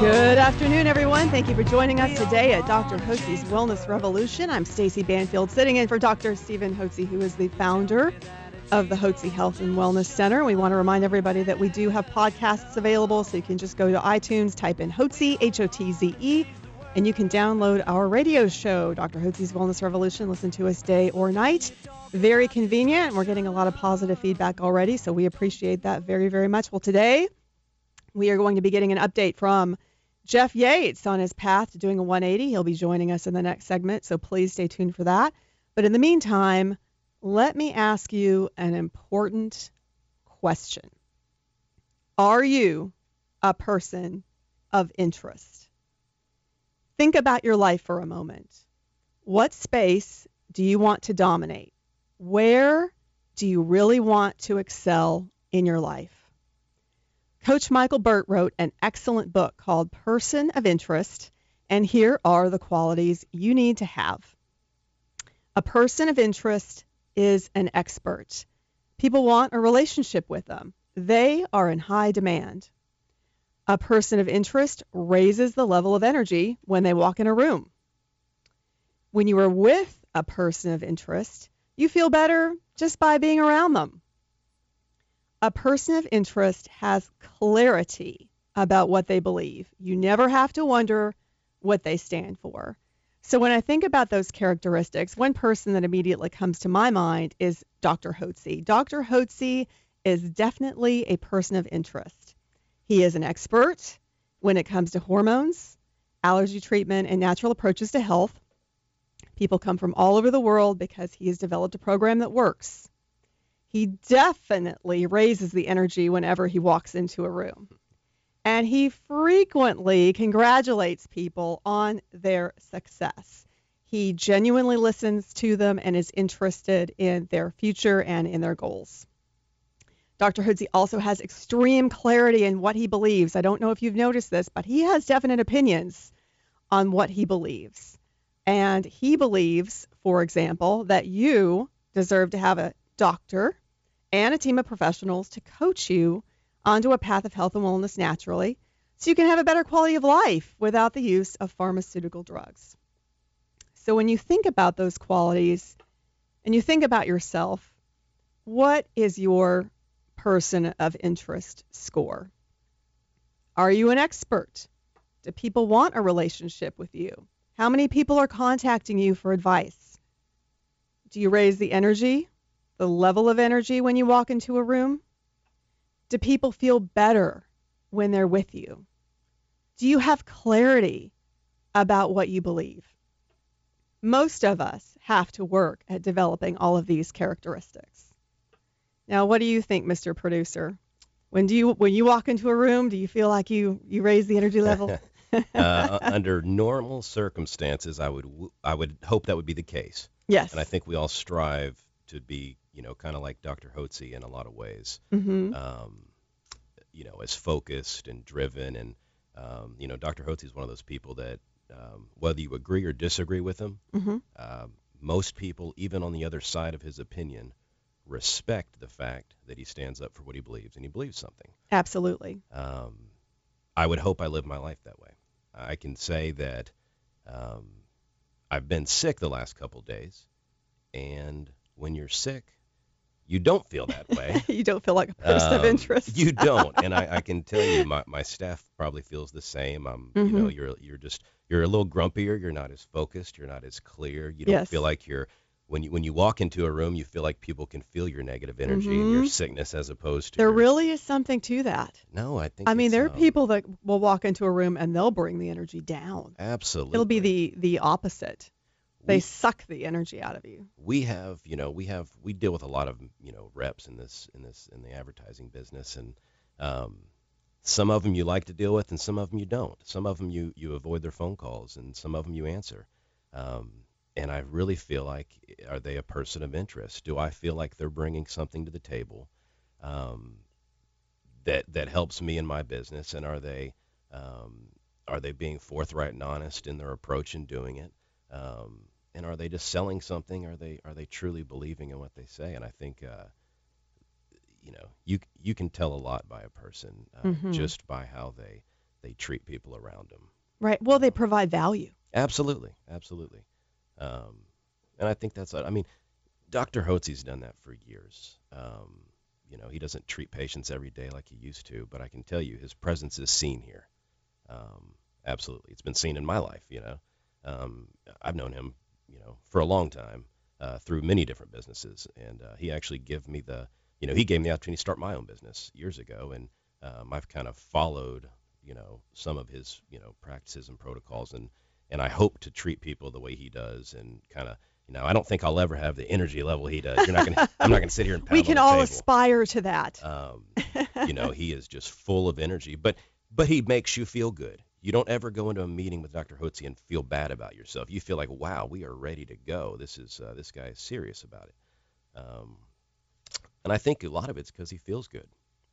Good afternoon, everyone. Thank you for joining us today at Dr. Hotze's Wellness Revolution. I'm Stacy Banfield, sitting in for Dr. Stephen Hotze, who is the founder of the Hotze Health and Wellness Center. We want to remind everybody that we do have podcasts available, so you can just go to iTunes, type in Hotze, H O T Z E, and you can download our radio show, Dr. Hotze's Wellness Revolution. Listen to us day or night. Very convenient. We're getting a lot of positive feedback already, so we appreciate that very, very much. Well, today we are going to be getting an update from Jeff Yates on his path to doing a 180. He'll be joining us in the next segment, so please stay tuned for that. But in the meantime, let me ask you an important question. Are you a person of interest? Think about your life for a moment. What space do you want to dominate? Where do you really want to excel in your life? Coach Michael Burt wrote an excellent book called Person of Interest, and here are the qualities you need to have. A person of interest is an expert. People want a relationship with them. They are in high demand. A person of interest raises the level of energy when they walk in a room. When you are with a person of interest, you feel better just by being around them. A person of interest has clarity about what they believe. You never have to wonder what they stand for. So when I think about those characteristics, one person that immediately comes to my mind is Dr. Hotze. Dr. Hotze is definitely a person of interest. He is an expert when it comes to hormones, allergy treatment, and natural approaches to health. People come from all over the world because he has developed a program that works. He definitely raises the energy whenever he walks into a room and he frequently congratulates people on their success. He genuinely listens to them and is interested in their future and in their goals. Dr. Hotze also has extreme clarity in what he believes. I don't know if you've noticed this, but he has definite opinions on what he believes. And he believes, for example, that you deserve to have a doctor and a team of professionals to coach you onto a path of health and wellness naturally so you can have a better quality of life without the use of pharmaceutical drugs. So when you think about those qualities and you think about yourself, what is your person of interest score? Are you an expert? Do people want a relationship with you? How many people are contacting you for advice? Do you raise the energy, the level of energy when you walk into a room? Do people feel better when they're with you? Do you have clarity about what you believe? Most of us have to work at developing all of these characteristics. Now, what do you think, Mr. Producer? When do you when you walk into a room, do you feel like you you raise the energy level? uh, under normal circumstances, I would I would hope that would be the case. Yes. And I think we all strive to be you know, kind of like Dr. Hotze in a lot of ways. Mm-hmm. Um, you know, as focused and driven, and um, you know, Dr. Hotze is one of those people that, um, whether you agree or disagree with him, mm-hmm. uh, most people, even on the other side of his opinion, respect the fact that he stands up for what he believes, and he believes something. Absolutely. Um, I would hope I live my life that way. I can say that um, I've been sick the last couple days, and when you're sick, you don't feel that way. you don't feel like a person um, of interest. you don't, and I, I, can tell you, my, my staff probably feels the same. I'm, mm-hmm. you know, you're you're just you're a little grumpier. You're not as focused. You're not as clear. You don't yes. feel like you're when you when you walk into a room, you feel like people can feel your negative energy mm-hmm. and your sickness as opposed to. There your, really is something to that. No, I think. I mean, there are um, people that will walk into a room and they'll bring the energy down. Absolutely. It'll be the the opposite they suck the energy out of you. We have, you know, we have we deal with a lot of, you know, reps in this in this in the advertising business and um some of them you like to deal with, and some of them you don't. Some of them you you avoid their phone calls, and some of them you answer. Um, and I really feel like, are they a person of interest? Do I feel like they're bringing something to the table um, that that helps me in my business? And are they um, are they being forthright and honest in their approach in doing it? Um, and are they just selling something? Are they are they truly believing in what they say? And I think uh, you know you you can tell a lot by a person uh, Mhm. just by how they they treat people around them. Right. Well, they provide value. Absolutely, absolutely. Um, and I think that's, I mean, Dr. Hotze's done that for years. Um, you know, he doesn't treat patients every day like he used to, but I can tell you his presence is seen here. Um, absolutely. It's been seen in my life, you know. Um, I've known him, you know, for a long time uh, through many different businesses. And uh, he actually gave me the, you know, he gave me the opportunity to start my own business years ago. And um, I've kind of followed, you know, some of his, you know, practices and protocols. And, and I hope to treat people the way he does and kind of, you know, I don't think I'll ever have the energy level he does. You're not gonna, I'm not gonna sit here and We can all table. aspire to that. Um, you know, he is just full of energy, but but he makes you feel good. You don't ever go into a meeting with Dr. Hotze and feel bad about yourself. You feel like, wow, we are ready to go. This is uh, this guy is serious about it. Um, and I think a lot of it's because he feels good.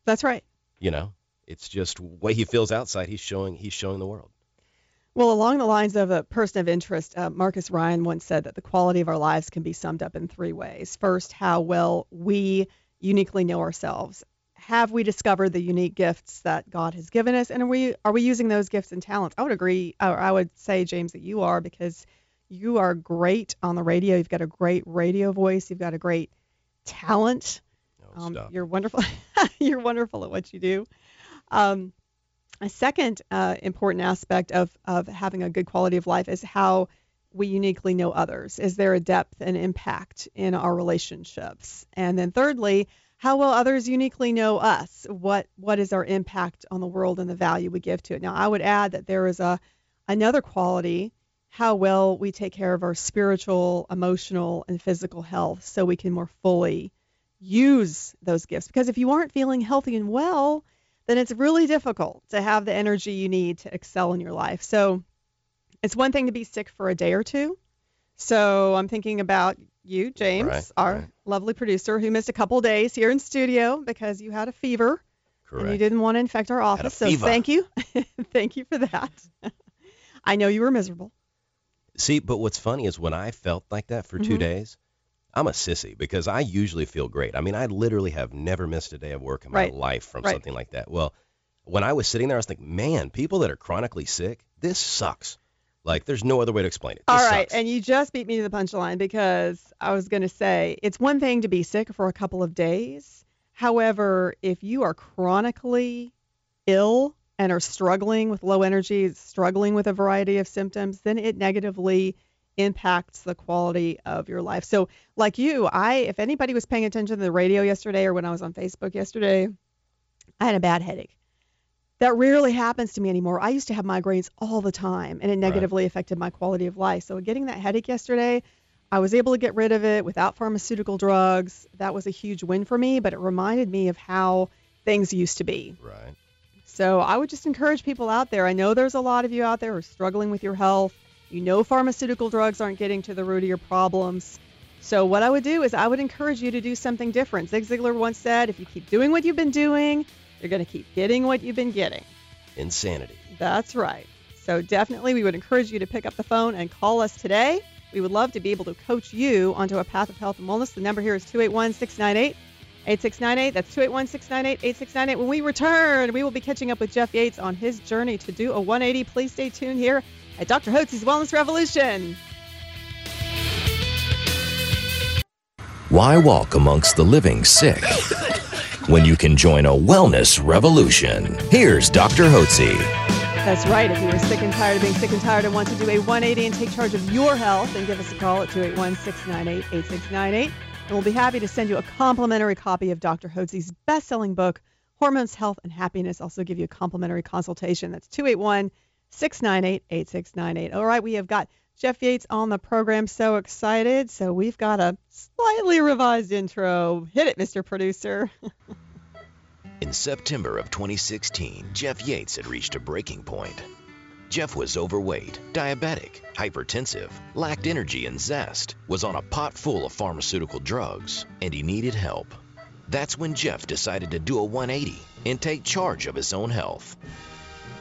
That's right. You know, it's just way he feels outside. He's showing he's showing the world. Well, along the lines of a person of interest, uh, Marcus Ryan once said that the quality of our lives can be summed up in three ways. First, how well we uniquely know ourselves. Have we discovered the unique gifts that God has given us, and are we are we using those gifts and talents? I would agree, or I would say, James, that you are because you are great on the radio. You've got a great radio voice. You've got a great talent. No, Um, you're wonderful. you're wonderful at what you do. Um, a second uh, important aspect of, of having a good quality of life is how we uniquely know others. Is there a depth and impact in our relationships? And then thirdly, how will others uniquely know us? What what is our impact on the world and the value we give to it? Now, I would add that there is a another quality how well we take care of our spiritual, emotional, and physical health so we can more fully use those gifts. Because if you aren't feeling healthy and well, then it's really difficult to have the energy you need to excel in your life. So it's one thing to be sick for a day or two. So I'm thinking about you, James, Right, our right. lovely producer, who missed a couple days here in studio because you had a fever and you didn't want to infect our office. So fever. thank you. thank you for that. I know you were miserable. See, but what's funny is when I felt like that for two Mhm. days, I'm a sissy because I usually feel great. I mean, I literally have never missed a day of work in my Right. life from something like that. Well, when I was sitting there, I was thinking, man, people that are chronically sick, this sucks. Like, there's no other way to explain it. This All right, sucks. and you just beat me to the punchline because I was going to say it's one thing to be sick for a couple of days. However, if you are chronically ill and are struggling with low energy, struggling with a variety of symptoms, then it negatively impacts the quality of your life. So, like you, I if anybody was paying attention to the radio yesterday or when I was on Facebook yesterday, I had a bad headache. That rarely happens to me anymore. I used to have migraines all the time, and it negatively affected my quality of life. So, getting that headache yesterday, I was able to get rid of it without pharmaceutical drugs. That was a huge win for me, but it reminded me of how things used to be. Right. So, I would just encourage people out there. I know there's a lot of you out there who are struggling with your health. You know, pharmaceutical drugs aren't getting to the root of your problems. So, what I would do is I would encourage you to do something different. Zig Ziglar once said, if you keep doing what you've been doing, you're going to keep getting what you've been getting. Insanity. That's right. So definitely we would encourage you to pick up the phone and call us today. We would love to be able to coach you onto a path of health and wellness. The number here is 281-698 8698. That's 281-698 8698. When we return, we will be catching up with Jeff Yates on his journey to do a 180. Please stay tuned here at Dr. Hotze's Wellness Revolution. Why walk amongst the living sick when you can join a wellness revolution? Here's Dr. Hotze. That's right. If you are sick and tired of being sick and tired and want to do a 180 and take charge of your health, then give us a call at 281-698-8698. And we'll be happy to send you a complimentary copy of Dr. Hotze's best-selling book, Hormones, Health, and Happiness. Also give you a complimentary consultation. That's 281-698-8698. All right, we have got Jeff Yates on the program. So excited. So we've got a slightly revised intro. Hit it, Mr. Producer. In September of 2016, Jeff Yates had reached a breaking point. Jeff was overweight, diabetic, hypertensive, lacked energy and zest, was on a pot full of pharmaceutical drugs, and he needed help. That's when Jeff decided to do a 180 and take charge of his own health.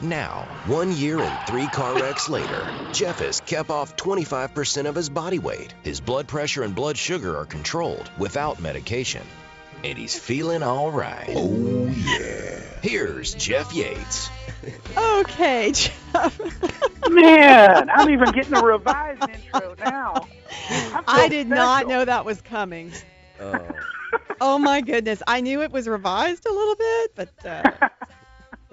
Now, one year and three car wrecks later, Jeff has kept off 25% of his body weight. His blood pressure and blood sugar are controlled without medication. And he's feeling all right. Oh, yeah. Here's Jeff Yates. Okay, Jeff. Man, I'm even getting a revised intro now. I, I did feel not know that was coming. Oh, Oh my goodness. I knew it was revised a little bit, but uh,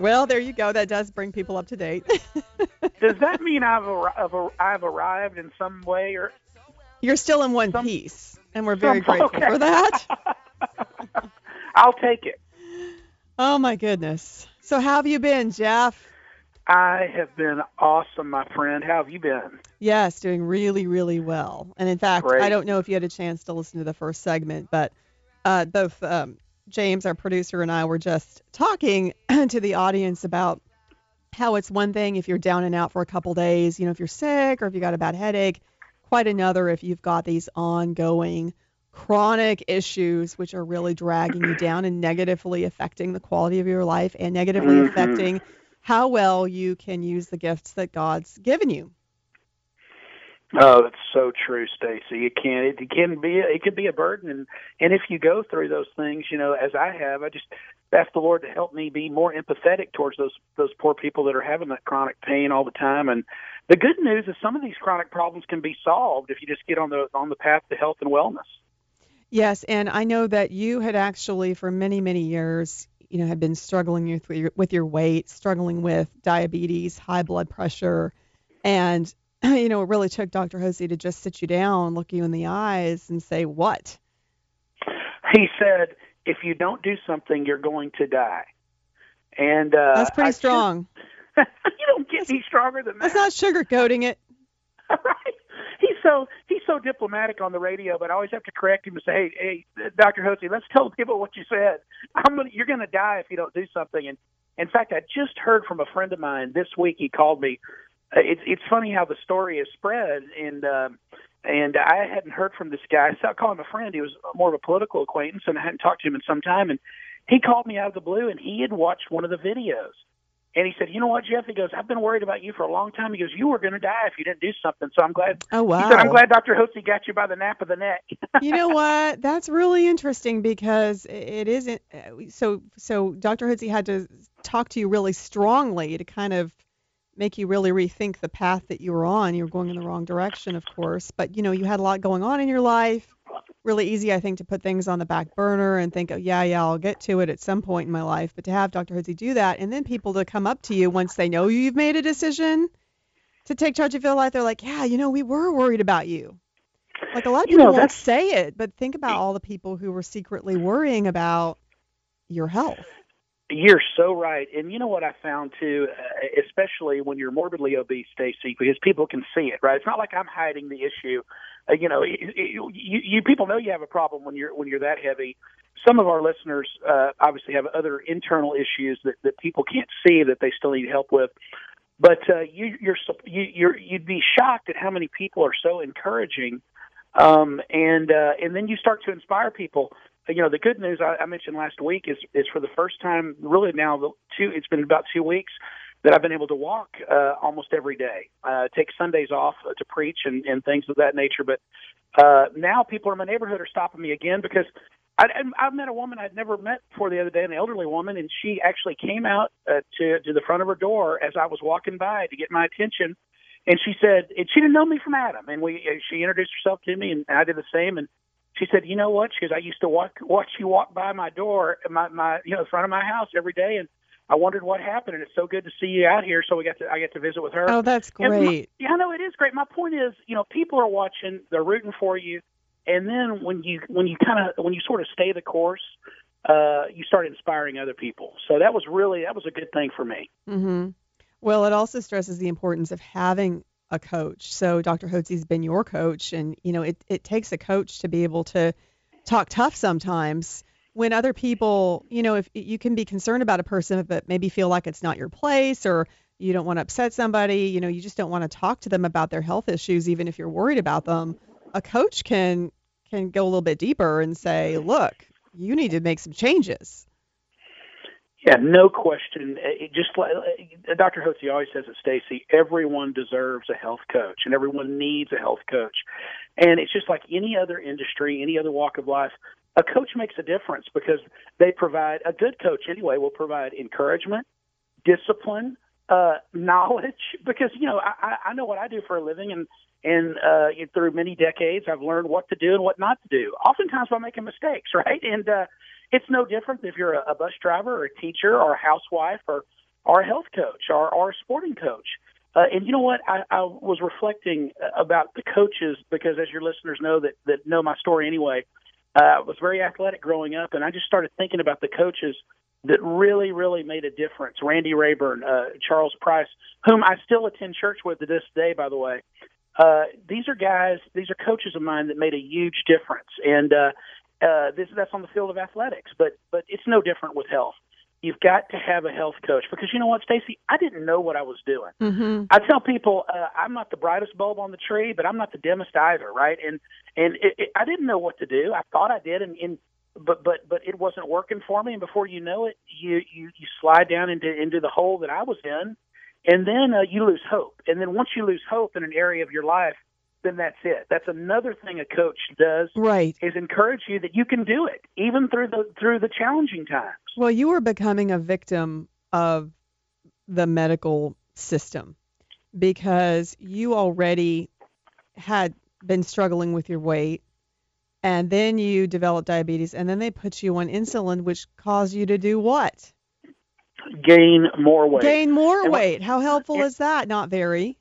well, there you go. That does bring people up to date. Does that mean I've, ar- I've, ar- I've arrived in some way, or You're still in one Some- piece, and we're very some- grateful okay. for that. I'll take it. Oh my goodness. So how have you been, Jeff? I have been awesome, my friend. How have you been? Yes, doing really, really well. And in fact, Great. I don't know if you had a chance to listen to the first segment, but uh, both um, James, our producer, and I were just talking to the audience about how it's one thing if you're down and out for a couple days, you know, if you're sick or if you got a bad headache, quite another if you've got these ongoing chronic issues which are really dragging you down and negatively affecting the quality of your life and negatively Mhm. affecting how well you can use the gifts that God's given you. Oh, that's so true, Stacy. It can it, can be it could be a burden, and and if you go through those things, you know, as I have, I just ask the Lord to help me be more empathetic towards those those poor people that are having that chronic pain all the time. And the good news is some of these chronic problems can be solved if you just get on the on the path to health and wellness. Yes, and I know that you had actually for many many years, you know, had been struggling with your with your weight, struggling with diabetes, high blood pressure, and you know, it really took Dr. Hotze to just sit you down, look you in the eyes, and say, "What?" He said, "If you don't do something, you're going to die." And uh, That's pretty I strong. Just, you don't get any stronger than that. That's not sugarcoating it. right? He's so he's so diplomatic on the radio, but I always have to correct him and say, "Hey, hey, Dr. Hotze, let's tell people what you said. I'm gonna, you're going to die if you don't do something." And in fact, I just heard from a friend of mine this week. He called me. Uh, It's it's funny how the story is spread, and um, and I hadn't heard from this guy. So I called him a friend. He was more of a political acquaintance, and I hadn't talked to him in some time. And he called me out of the blue, and he had watched one of the videos. And he said, "You know what, Jeff?" He goes, "I've been worried about you for a long time." He goes, "You were going to die if you didn't do something." So I'm glad. Oh wow. He said, "I'm glad Dr. Hotze got you by the nape of the neck." you know what? That's really interesting because it isn't. So, so Dr. Hotze had to talk to you really strongly to kind of make you really rethink the path that you were on. You were going in the wrong direction, of course, but you know you had a lot going on in your life. Really easy, I think, to put things on the back burner and think, oh, yeah, yeah, I'll get to it at some point in my life. But to have Dr. Hotze do that, and then people to come up to you once they know you've made a decision to take charge of your life, they're like, yeah, you know, we were worried about you. Like a lot of You people know, won't say it, but think about all the people who were secretly worrying about your health. You're so right. And you know what I found too, uh, especially when you're morbidly obese, Stacy, because people can see it, right? It's not like I'm hiding the issue. Uh, you know, it, it, you, you people know you have a problem when you're when you're that heavy. Some of our listeners uh, obviously have other internal issues that that people can't see that they still need help with. But uh, you, you're you, you're you'd be shocked at how many people are so encouraging, um, and uh, and then you start to inspire people you know the good news I, I mentioned last week is is for the first time really now two it's been about two weeks that I've been able to walk uh, almost every day. Uh, take Sundays off uh, to preach and, and things of that nature. But uh, now people in my neighborhood are stopping me again because I, I met a woman I'd never met before the other day an elderly woman and she actually came out uh, to to the front of her door as I was walking by to get my attention. And she said and she didn't know me from Adam. And we uh, she introduced herself to me and I did the same. And she said, "You know what?" She goes, "I used to walk, watch you walk by my door, my my, you know, front of my house every day, and I wondered what happened. And it's so good to see you out here. So we got to, I get to visit with her. Oh, that's And my- great. yeah, I know it is great. My point is, you know, people are watching, they're rooting for you, and then when you when you kind of when you sort of stay the course, uh, you start inspiring other people. So that was really that was a good thing for me. hmm Well, it also stresses the importance of having a coach. So Dr. Hotze's been your coach, and you know it, it takes a coach to be able to talk tough sometimes when other people, you know, if you can be concerned about a person, but maybe feel like it's not your place or you don't want to upset somebody, you know, you just don't want to talk to them about their health issues, even if you're worried about them. A coach can can go a little bit deeper and say, look, you need to make some changes. Yeah, no question. It just like Dr. Hotze always says it, Stacy. Everyone deserves a health coach, and everyone needs a health coach. And it's just like any other industry, any other walk of life. A coach makes a difference because they provide a good coach anyway will provide encouragement, discipline, uh, knowledge. Because you know I, I know what I do for a living, and and uh, through many decades I've learned what to do and what not to do. Oftentimes by making mistakes, right? And uh, it's no different if you're a, a bus driver or a teacher or a housewife or or a health coach or, or a sporting coach. Uh, and you know what? I, I was reflecting about the coaches because, as your listeners know that that know my story anyway, uh, I was very athletic growing up, and I just started thinking about the coaches that really, really made a difference. Randy Rayburn, uh, Charles Price, whom I still attend church with to this day, by the way. Uh, these are guys, these are coaches of mine that made a huge difference, and uh, uh, this that's on the field of athletics. But but it's no different with health. You've got to have a health coach because you know what, Stacy, I didn't know what I was doing. Mm-hmm. I tell people uh, I'm not the brightest bulb on the tree, but I'm not the dimmest either, right? And and it, it, I didn't know what to do. I thought I did, and, and but but but it wasn't working for me. And before you know it, you you you slide down into into the hole that I was in, and then uh, you lose hope. And then once you lose hope in an area of your life, then that's it. That's another thing a coach does. Right. Is encourage you that you can do it even through the through the challenging times. Well, you were becoming a victim of the medical system because you already had been struggling with your weight and then you developed diabetes and then they put you on insulin which caused you to do what? Gain more weight. Gain more And weight. How helpful is that? Not very.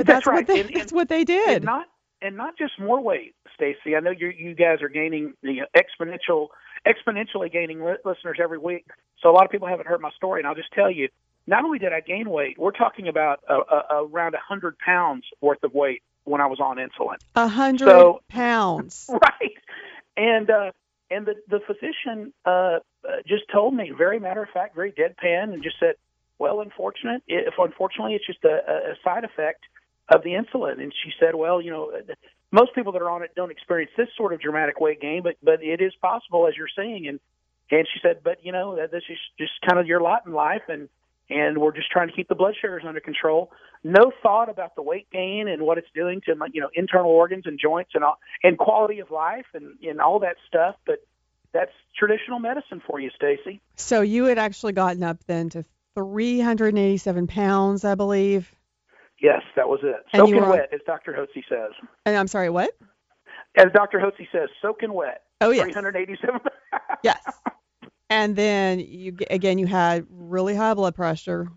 But That's that's, right. what they And- and- that's what they and did. not and not just more weight, Stacy. I know you you guys are gaining the exponential exponentially gaining li- listeners every week. So a lot of people haven't heard my story, and I'll just tell you. Not only did I gain weight, we're talking about uh, uh, around a hundred pounds worth of weight when I was on insulin. A hundred So- pounds. right and uh and the the physician uh uh, just told me very matter of fact very deadpan and just said well unfortunate if unfortunately it's just a, a side effect of the insulin and she said well you know most people that are on it don't experience this sort of dramatic weight gain but but it is possible as you're saying and and she said but you know uh, this is just kind of your lot in life and and we're just trying to keep the blood sugars under control. No thought about the weight gain and what it's doing to my, you know internal organs and joints and all, and quality of life and and all that stuff. But that's traditional medicine for you, Stacy. So you had actually gotten up then to 387 pounds, I believe. Yes, that was it. And Soaking were- wet, as Dr. Hotze says. And I'm sorry, what? As Dr. Hotze says, soaking wet. Oh yes, 387. yes. And then you again, you had really high blood pressure.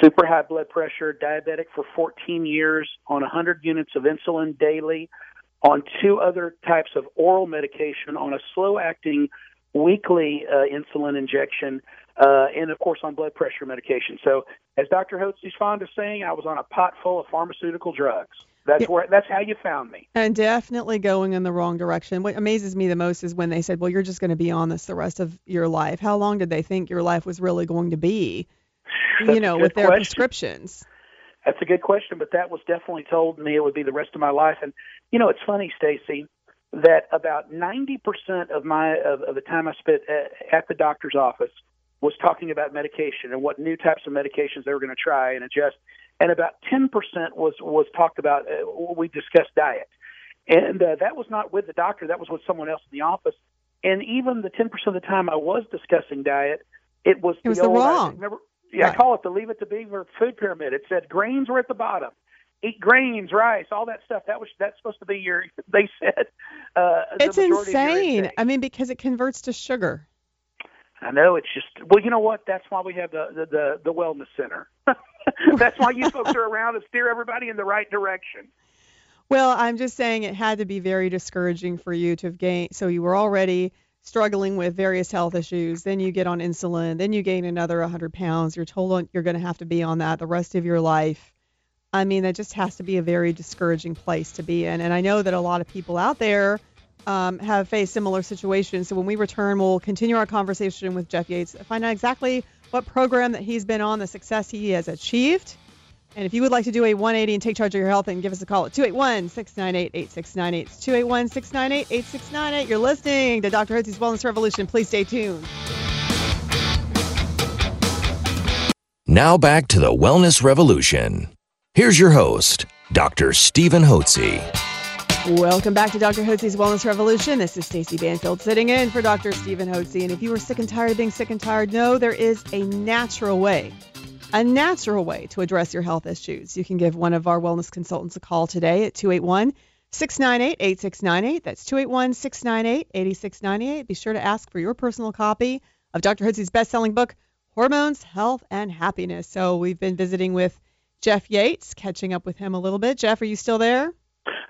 Super high blood pressure, diabetic for 14 years, on 100 units of insulin daily, on two other types of oral medication, on a slow acting weekly uh, insulin injection, uh, and of course on blood pressure medication. So, as Dr. Hotze's fond of saying, I was on a pot full of pharmaceutical drugs. That's Yeah. where that's how you found me. And definitely going in the wrong direction. What amazes me the most is when they said, "Well, you're just going to be on this the rest of your life." How long did they think your life was really going to be? That's you know, with their question. prescriptions. That's a good question, but that was definitely told me it would be the rest of my life. And you know, it's funny, Stacy, that about ninety percent of my of, of the time I spent at, at the doctor's office was talking about medication and what new types of medications they were going to try and adjust, and about ten percent was was talked about. Uh, we discussed diet, and uh, that was not with the doctor. That was with someone else in the office. And even the ten percent of the time I was discussing diet, it was It was the, the old, I wrong. Remember, yeah, I call it the leave it to beaver food pyramid. It said grains were at the bottom. Eat grains, rice, all that stuff. That was that's supposed to be your. They said. Uh, It's insane. I mean, because it converts to sugar. I know it's just well, you know what? That's why we have the the the, the wellness center. That's why you folks are around to steer everybody in the right direction. Well, I'm just saying it had to be very discouraging for you to have gained. So you were already struggling with various health issues. Then you get on insulin. Then you gain another 100 pounds. You're told you're going to have to be on that the rest of your life. I mean, that just has to be a very discouraging place to be in. And I know that a lot of people out there um, have faced similar situations. So when we return, we'll continue our conversation with Jeff Yates, find out exactly what program that he's been on, the success he has achieved. And if you would like to do a 180 and take charge of your health, then give us a call at 281 698 8698. It's 281 698 8698. You're listening to Dr. Hotze's Wellness Revolution. Please stay tuned. Now back to the Wellness Revolution. Here's your host, Dr. Stephen Hotze. Welcome back to Dr. Hotze's Wellness Revolution. This is Stacy Banfield sitting in for Dr. Stephen Hotze. And if you are sick and tired of being sick and tired, know there is a natural way, a natural way to address your health issues. You can give one of our wellness consultants a call today at 281 698 8698. That's 281 698 8698. Be sure to ask for your personal copy of Dr. Hotze's best selling book, Hormones, Health, and Happiness. So we've been visiting with Jeff Yates, catching up with him a little bit. Jeff, are you still there?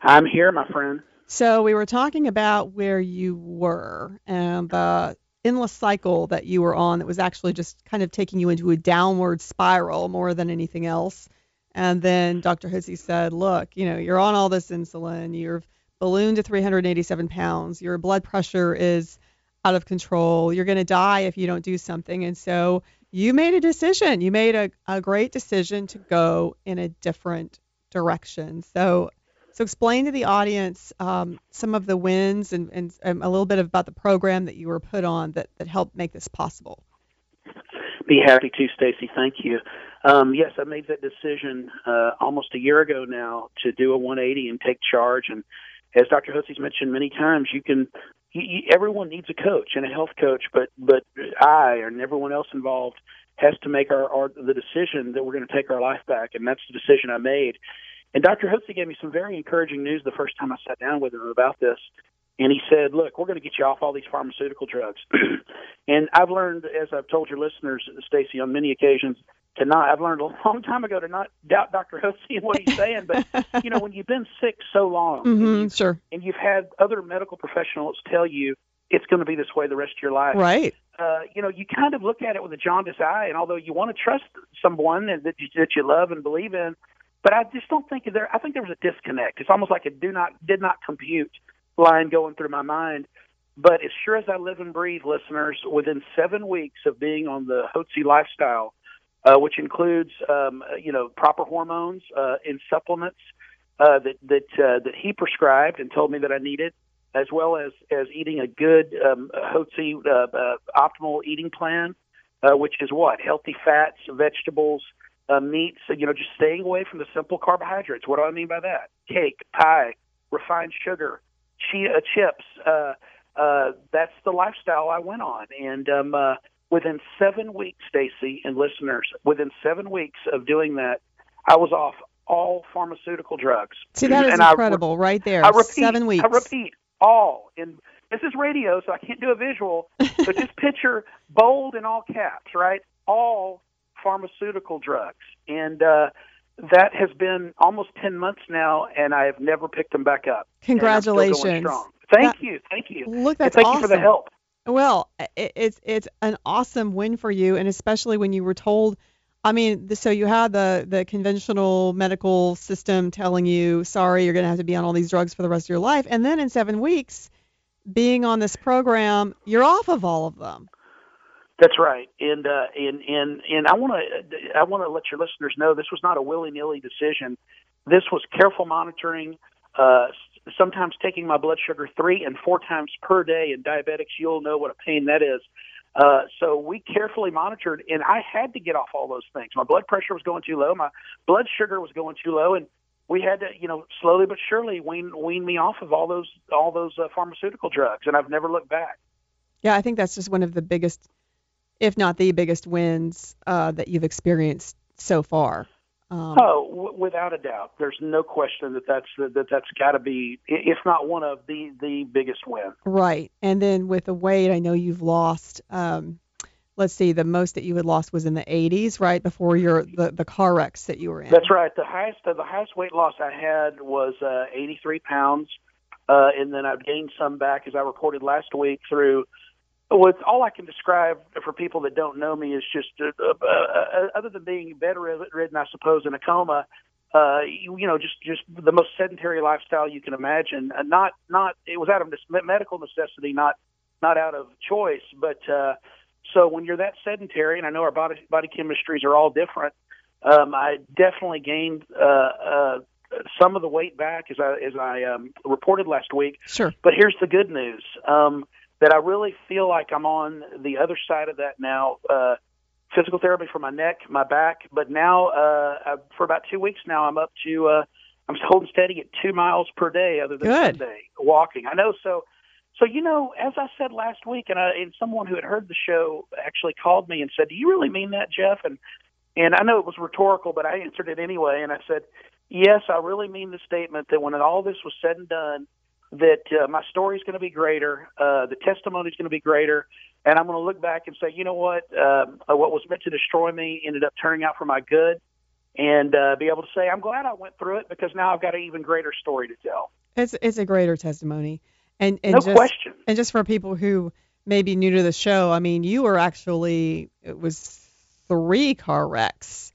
I'm here, my friend. So we were talking about where you were and the endless cycle that you were on that was actually just kind of taking you into a downward spiral more than anything else. And then Dr. Hotze said, look, you know, you're on all this insulin, you're ballooned to 387 pounds, your blood pressure is out of control, you're going to die if you don't do something. And so you made a decision. You made a, a great decision to go in a different direction. So so explain to the audience um, some of the wins and, and, and, a little bit about the program that you were put on that, that helped make this possible. Be happy to, Stacy. Thank you. Um, yes, I made that decision uh, almost a year ago now to do a 180 and take charge. And as Dr. Hotze's mentioned many times, you can. You, you, everyone needs a coach and a health coach, but but I and everyone else involved has to make our, our the decision that we're going to take our life back, and that's the decision I made. And Dr. Hotze gave me some very encouraging news the first time I sat down with him about this. And he said, "Look, we're going to get you off all these pharmaceutical drugs." and I've learned, as I've told your listeners, Stacy, on many occasions, to not. I've learned a long time ago to not doubt Dr. Hotze and what he's saying. But you know, when you've been sick so long, mm-hmm, and, you, sure, and you've had other medical professionals tell you it's going to be this way the rest of your life, right? Uh, you know, you kind of look at it with a jaundiced eye. And although you want to trust someone that you, that you love and believe in, but I just don't think there. I think there was a disconnect. It's almost like a do not did not compute line going through my mind. But as sure as I live and breathe, listeners, within seven weeks of being on the Hotze lifestyle, uh, which includes um, you know proper hormones uh, and supplements uh, that that uh, that he prescribed and told me that I needed, as well as as eating a good um, Hotze uh, uh, optimal eating plan, uh, which is what healthy fats, vegetables, uh, meats, you know, just staying away from the simple carbohydrates. What do I mean by that? Cake, pie, refined sugar, chia chips. Uh, uh, that's the lifestyle I went on, and um, uh, within seven weeks, Stacy and listeners, within seven weeks of doing that, I was off all pharmaceutical drugs. See, that is and incredible, I, right there. I repeat, seven weeks. I repeat, all. And this is radio, so I can't do a visual, but just picture bold in all caps, right? All pharmaceutical drugs, and uh, that has been almost ten months now, and I have never picked them back up. Congratulations! Thank that, you, thank you. Look, that's and thank awesome. you for the help. Well, it's it's an awesome win for you, and especially when you were told. I mean, so you had the the conventional medical system telling you, sorry, you're going to have to be on all these drugs for the rest of your life, and then in seven weeks, being on this program, you're off of all of them. That's right, and uh, and and and I want to I want to let your listeners know this was not a willy nilly decision. This was careful monitoring. Uh, sometimes taking my blood sugar three and four times per day. And diabetics, you'll know what a pain that is. Uh, so we carefully monitored, and I had to get off all those things. My blood pressure was going too low, my blood sugar was going too low, and we had to, you know, slowly but surely wean wean me off of all those all those uh, pharmaceutical drugs, and I've never looked back. Yeah, I think that's just one of the biggest if not the biggest wins uh, that you've experienced so far. Um, oh, w- without a doubt, there's no question that that's that that's got to be, if not one of the the biggest wins. Right, and then with the weight, I know you've lost. Um, let's see, the most that you had lost was in the 80s, right before your the, the car wrecks that you were in. That's right. The highest the highest weight loss I had was uh, 83 pounds, uh, and then I've gained some back as I reported last week through well, it's all I can describe for people that don't know me is just, uh, uh, uh, other than being bedridden, I suppose, in a coma, uh, you, you know, just just the most sedentary lifestyle you can imagine. Uh, not not it was out of medical necessity, not not out of choice. But uh, so when you're that sedentary, and I know our body body chemistries are all different, um, I definitely gained uh, uh, some of the weight back as I as I um, reported last week. Sure. But here's the good news. Um, that I really feel like I'm on the other side of that now. Uh, physical therapy for my neck, my back, but now uh, for about two weeks now, I'm up to uh, I'm holding steady at two miles per day, other than Good. Sunday walking. I know so. So you know, as I said last week, and, I, and someone who had heard the show actually called me and said, "Do you really mean that, Jeff?" And and I know it was rhetorical, but I answered it anyway, and I said, "Yes, I really mean the statement that when all this was said and done, that uh, my story is going to be greater, uh, the testimony is going to be greater, and I'm going to look back and say, you know what, um, uh, what was meant to destroy me ended up turning out for my good, and uh, be able to say, I'm glad I went through it because now I've got an even greater story to tell. It's it's a greater testimony, and and no just, question. And just for people who may be new to the show, I mean, you were actually it was three car wrecks.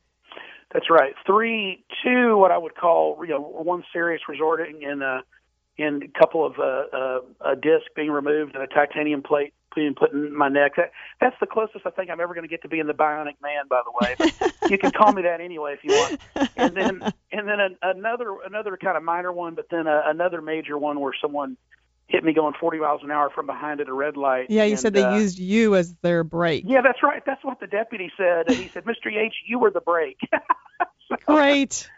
That's right, three, two, what I would call, you know, one serious resorting in a in a couple of uh, uh, a disc being removed and a titanium plate being put in my neck. That, that's the closest I think I'm ever going to get to being the Bionic Man, by the way. But you can call me that anyway if you want. And then and then a, another another kind of minor one, but then a, another major one where someone hit me going 40 miles an hour from behind at a red light. Yeah, you and, said they uh, used you as their brake. Yeah, that's right. That's what the deputy said. And he said, "Mr. H, you were the brake." so, Great.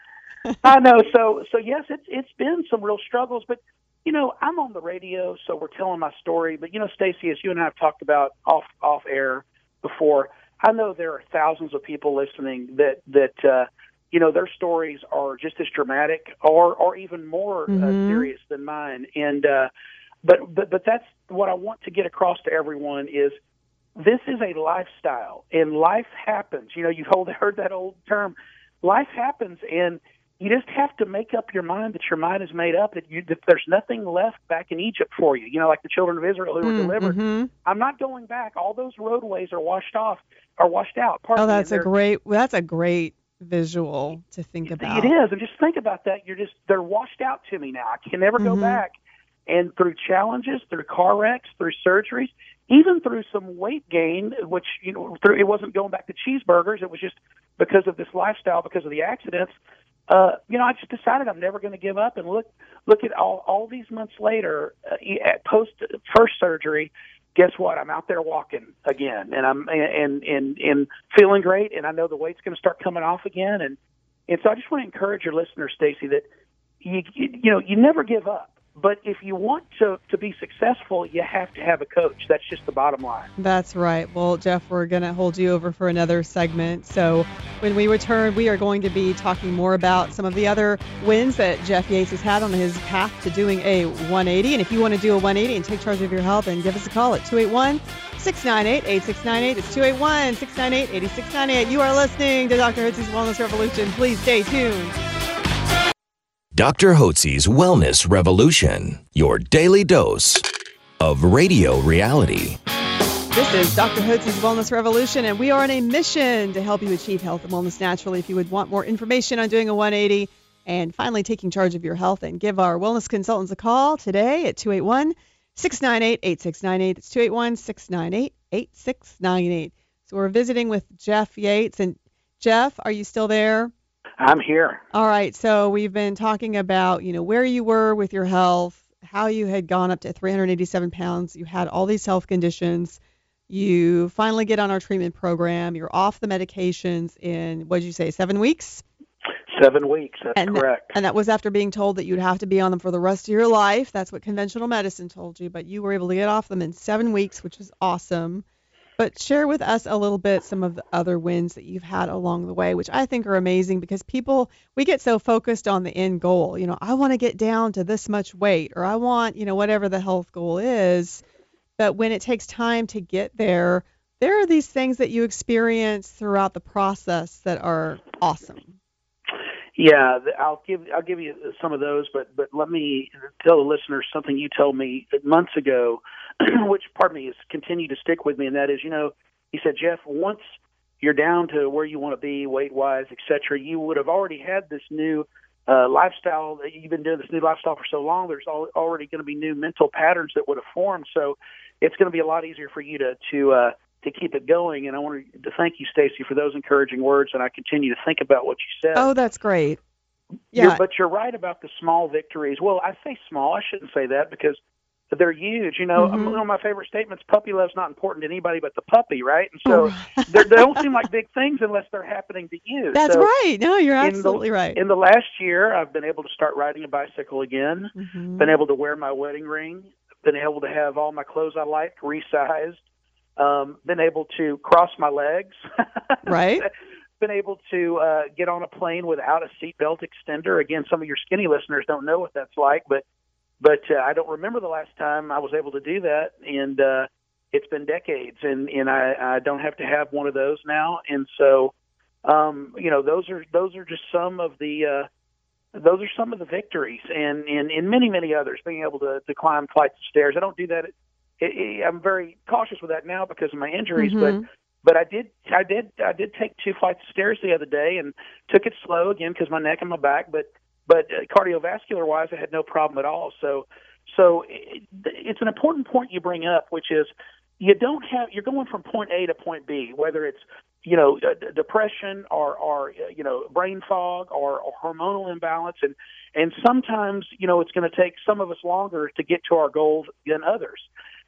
I know. So so yes, it's it's been some real struggles, but you know I'm on the radio, so we're telling my story. But you know, Stacy, as you and I have talked about off off air before, I know there are thousands of people listening that that uh, you know their stories are just as dramatic or or even more Mhm. uh, serious than mine. And uh, but but but that's what I want to get across to everyone is this is a lifestyle and life happens. You know, you've heard that old term, life happens and you just have to make up your mind that your mind is made up that, you, that there's nothing left back in Egypt for you. You know, like the children of Israel who were delivered. Mhm. I'm not going back. All those roadways are washed off, are washed out. Pardon Oh, that's a great. That's a great visual to think about. It is, and just think about that. You're just they're washed out to me now. I can never go Mhm. back. And through challenges, through car wrecks, through surgeries, even through some weight gain, which you know, through it wasn't going back to cheeseburgers. It was just because of this lifestyle, because of the accidents. Uh, you know, I just decided I'm never going to give up. And look, look at all all these months later, uh, at post first surgery. Guess what? I'm out there walking again, and I'm and and and feeling great. And I know the weight's going to start coming off again. And and so I just want to encourage your listeners, Stacy, that you, you you know you never give up. But if you want to to be successful, you have to have a coach. That's just the bottom line. That's right. Well, Jeff, we're going to hold you over for another segment. So when we return, we are going to be talking more about some of the other wins that Jeff Yates has had on his path to doing a 180. And if you want to do a 180 and take charge of your health, then give us a call at 281 698 8698. It's 281 698 8698. You are listening to Dr. Hotze's Wellness Revolution. Please stay tuned. Dr. Hotze's Wellness Revolution, your daily dose of radio reality. This is Dr. Hotze's Wellness Revolution, and we are on a mission to help you achieve health and wellness naturally. If you would want more information on doing a 180 and finally taking charge of your health, and give our wellness consultants a call today at 281 698 8698. It's 281 698 8698. So we're visiting with Jeff Yates. And Jeff, are you still there? I'm here. All right. So we've been talking about, you know, where you were with your health, how you had gone up to 387 pounds. You had all these health conditions. You finally get on our treatment program. You're off the medications in, what did you say, seven weeks? Seven weeks. That's And, correct. and that was after being told that you'd have to be on them for the rest of your life. That's what conventional medicine told you. But you were able to get off them in seven weeks, which is awesome. But share with us a little bit some of the other wins that you've had along the way, which I think are amazing because people, we get so focused on the end goal. You know, I want to get down to this much weight or I want, you know, whatever the health goal is. But when it takes time to get there, there are these things that you experience throughout the process that are awesome. Yeah, I'll give I'll give you some of those, but but let me tell the listeners something you told me months ago, which pardon me has continued to stick with me, and that is, you know, he said Jeff, once you're down to where you want to be weight wise, etc. You would have already had this new uh, lifestyle. that You've been doing this new lifestyle for so long. There's al- already going to be new mental patterns that would have formed. So it's going to be a lot easier for you to to uh, to keep it going. And I want to thank you, Stacy, for those encouraging words. And I continue to think about what you said. Oh, that's great. Yeah. You're, but you're right about the small victories. Well, I say small. I shouldn't say that because they're huge. You know, Mhm. one of my favorite statements: "Puppy love's not important to anybody but the puppy." Right? And so they're- they don't seem like big things unless they're happening to you. That's So right. No, you're in the- absolutely right. In the last year, I've been able to start riding a bicycle again. Mhm. Been able to wear my wedding ring. Been able to have all my clothes I like resized. Um, been able to cross my legs. Right. been able to uh, get on a plane without a seatbelt extender. Again, some of your skinny listeners don't know what that's like, but but uh, I don't remember the last time I was able to do that, and uh, it's been decades, and and I, I don't have to have one of those now, and so um, you know those are those are just some of the uh, those are some of the victories, and and, and many many others. Being able to, to climb flights of stairs, I don't do that. It, it, I'm very cautious with that now because of my injuries, but Mhm. but I did I did I did take two flights of stairs the other day and took it slow again because my neck and my back, but but uh, cardiovascular wise, I had no problem at all. So so it, it's an important point you bring up, which is you don't have you're going from point A to point B, whether it's you know depression or or you know brain fog or, or hormonal imbalance, and and sometimes you know it's going to take some of us longer to get to our goals than others.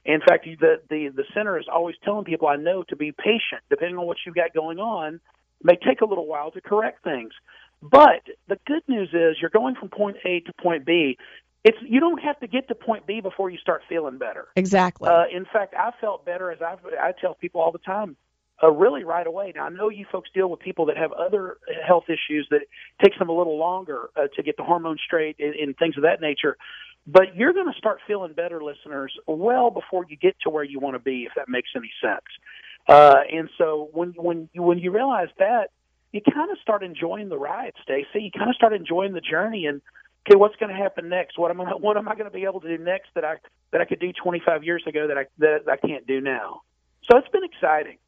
In fact, the, the the center is always telling people I know to be patient, depending on what you've got going on. May take a little while to correct things, but the good news is you're going from point A to point B. It's you don't have to get to point B before you start feeling better. Exactly. Uh, in fact, I felt better as I I tell people all the time, uh, really right away. Now I know you folks deal with people that have other health issues that takes them a little longer uh, to get the hormones straight and, and things of that nature. But you're going to start feeling better, listeners, well before you get to where you want to be, if that makes any sense. Uh, and so when when you when you realize that, you kind of start enjoying the ride, Stacy. You kind of start enjoying the journey and okay, what's going to happen next? What am I what am I going to be able to do next that I that I could do 25 years ago that I that I can't do now? So it's been exciting.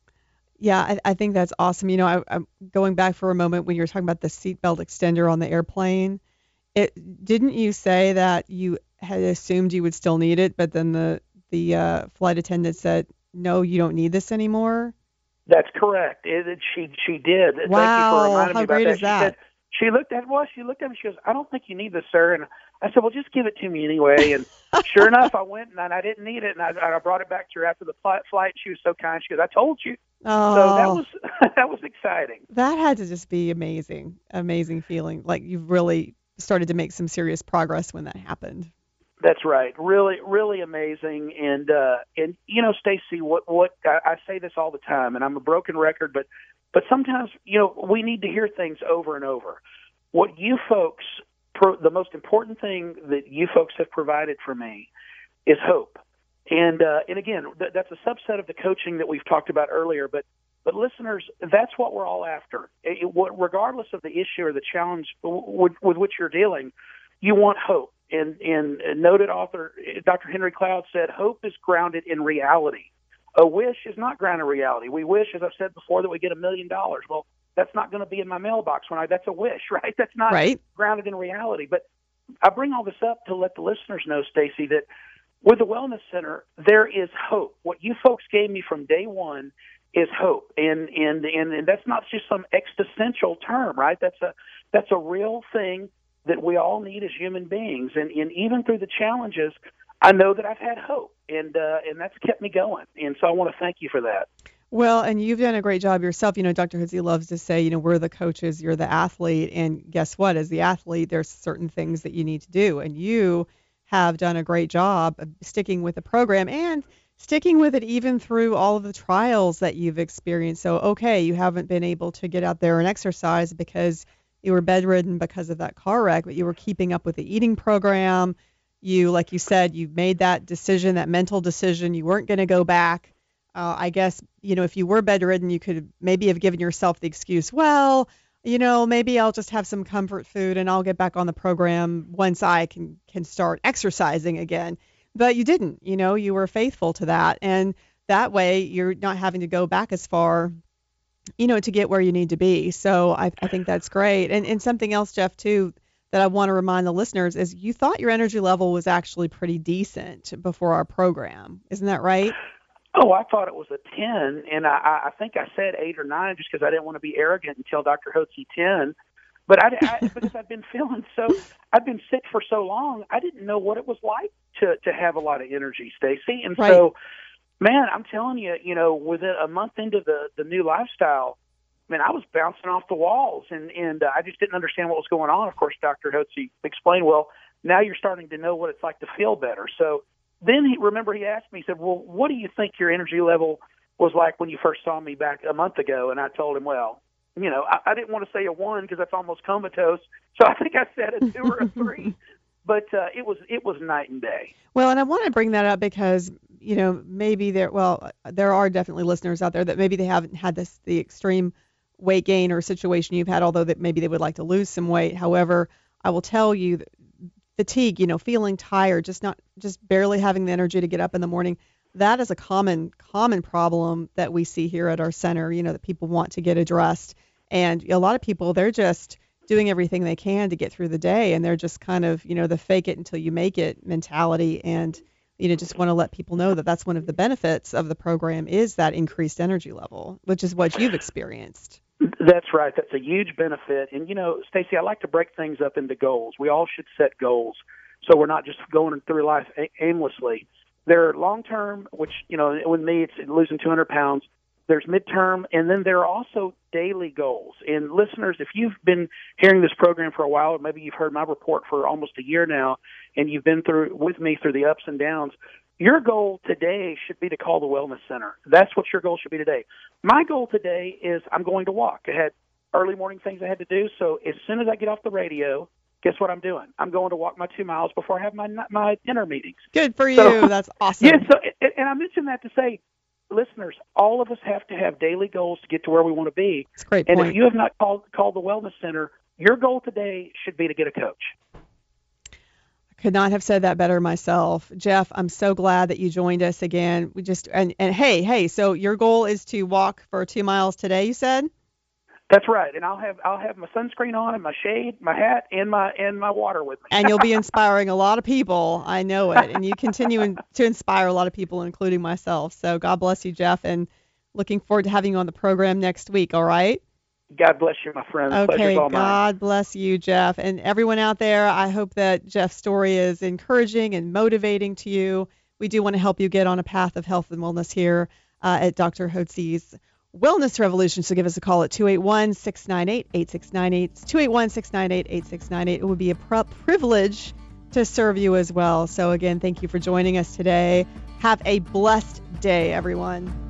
Yeah, I, I think that's awesome. You know, I, I'm going back for a moment when you were talking about the seatbelt extender on the airplane. It didn't you say that you had assumed you would still need it, but then the the uh, flight attendant said, "No, you don't need this anymore." That's correct. It, it, she she did. Thank you Wow, for reminding how me about great that. is she that? said she looked at well, she looked at me. She goes, "I don't think you need this, sir." And I said, "Well, just give it to me anyway." And sure enough, I went and I didn't need it, and I, I brought it back to her after the flight. Flight. She was so kind. She goes, "I told you." Oh, So that oh. was that was exciting. that had to just be amazing, amazing feeling. Like you've really started to make some serious progress when that happened. That's right. Really, really amazing. And uh, and you know, Stacy, what what I, I say this all the time, and I'm a broken record, but but sometimes you know we need to hear things over and over. What you folks, pro, the most important thing that you folks have provided for me, is hope. And uh, and again, th- that's a subset of the coaching that we've talked about earlier. But but listeners, that's what we're all after. It, it, what- regardless of the issue or the challenge with which you're dealing, you want hope. And, and noted author Dr. Henry Cloud said, "Hope is grounded in reality. A wish is not grounded in reality. We wish, as I've said before, that we get a million dollars. Well, that's not going to be in my mailbox when I. That's a wish, right? That's not Right. grounded in reality. But I bring all this up to let the listeners know, Stacy, that with the Wellness Center, there is hope. What you folks gave me from day one is hope, and and and, and that's not just some existential term, right? That's a that's a real thing that we all need as human beings, and and even through the challenges, I know that I've had hope, and uh, and that's kept me going, and so I want to thank you for that. Well, and you've done a great job yourself. You know, Dr. Hotze loves to say, you know, we're the coaches, you're the athlete, and guess what? As the athlete, there's certain things that you need to do, and you have done a great job of sticking with the program and sticking with it even through all of the trials that you've experienced. So, okay, you haven't been able to get out there and exercise because you were bedridden because of that car wreck, but you were keeping up with the eating program. You, like you said, you made that decision, that mental decision. You weren't going to go back. Uh, I guess, you know, if you were bedridden, you could maybe have given yourself the excuse, well, you know, maybe I'll just have some comfort food and I'll get back on the program once I can can start exercising again. But you didn't, you know, you were faithful to that and that way you're not having to go back as far you know, to get where you need to be. So I, I think that's great. And and something else, Jeff, too, that I want to remind the listeners is you thought your energy level was actually pretty decent before our program. Isn't that right? Oh, I thought it was a 10, and I, I think I said 8 or 9 just because I didn't want to be arrogant and tell Dr. Hotze 10. But I, I because I've been feeling so, I've been sick for so long, I didn't know what it was like to to have a lot of energy, Stacy. And Right. so, man, I'm telling you, you know, within a month into the the new lifestyle, man, I was bouncing off the walls, and and uh, I just didn't understand what was going on. Of course, Dr. Hotze explained, well, now you're starting to know what it's like to feel better. So then he remember he asked me, he said, well, what do you think your energy level was like when you first saw me back a month ago? And I told him, well, you know, I, I didn't want to say a one because that's almost comatose, so I think I said a two or a three. But uh, it was it was night and day. Well, and I want to bring that up because you know maybe there well there are definitely listeners out there that maybe they haven't had this the extreme weight gain or situation you've had, although that maybe they would like to lose some weight. However, I will tell you that fatigue, you know, feeling tired, just not just barely having the energy to get up in the morning, that is a common common problem that we see here at our center, you know, that people want to get addressed. And a lot of people they're just doing everything they can to get through the day and they're just kind of, you know, the fake it until you make it mentality and you know, just want to let people know that that's one of the benefits of the program is that increased energy level, which is what you've experienced. That's right. That's a huge benefit. And you know, Stacy, I like to break things up into goals. We all should set goals, so we're not just going through life aimlessly. There are long term, which you know, with me, it's losing 200 pounds. There's midterm, and then there are also daily goals. And listeners, if you've been hearing this program for a while, or maybe you've heard my report for almost a year now, and you've been through with me through the ups and downs, your goal today should be to call the wellness center. That's what your goal should be today. My goal today is I'm going to walk. I had early morning things I had to do, so as soon as I get off the radio, guess what I'm doing? I'm going to walk my two miles before I have my my dinner meetings. Good for you. So- that's awesome. Yeah, so and- and I mentioned that to say, listeners, all of us have to have daily goals to get to where we want to be. That's a great And point. if you have not called called the wellness center, your goal today should be to get a coach. I could not have said that better myself. Jeff, I'm so glad that you joined us again. We just and, and hey, hey, so your goal is to walk for two miles today, you said? That's right, and I'll have I'll have my sunscreen on and my shade, my hat, and my and my water with me. And you'll be inspiring a lot of people. I know it. And you continue in, to inspire a lot of people, including myself. So God bless you, Jeff, and looking forward to having you on the program next week, all right? God bless you, my friend. Okay, all mine. God bless you, Jeff. And everyone out there, I hope that Jeff's story is encouraging and motivating to you. We do want to help you get on a path of health and wellness here uh, at Dr. Hotze's Wellness Revolution. So give us a call at 281 698 8698. 281 698 8698. It would be a pr- privilege to serve you as well. So, again, thank you for joining us today. Have a blessed day, everyone.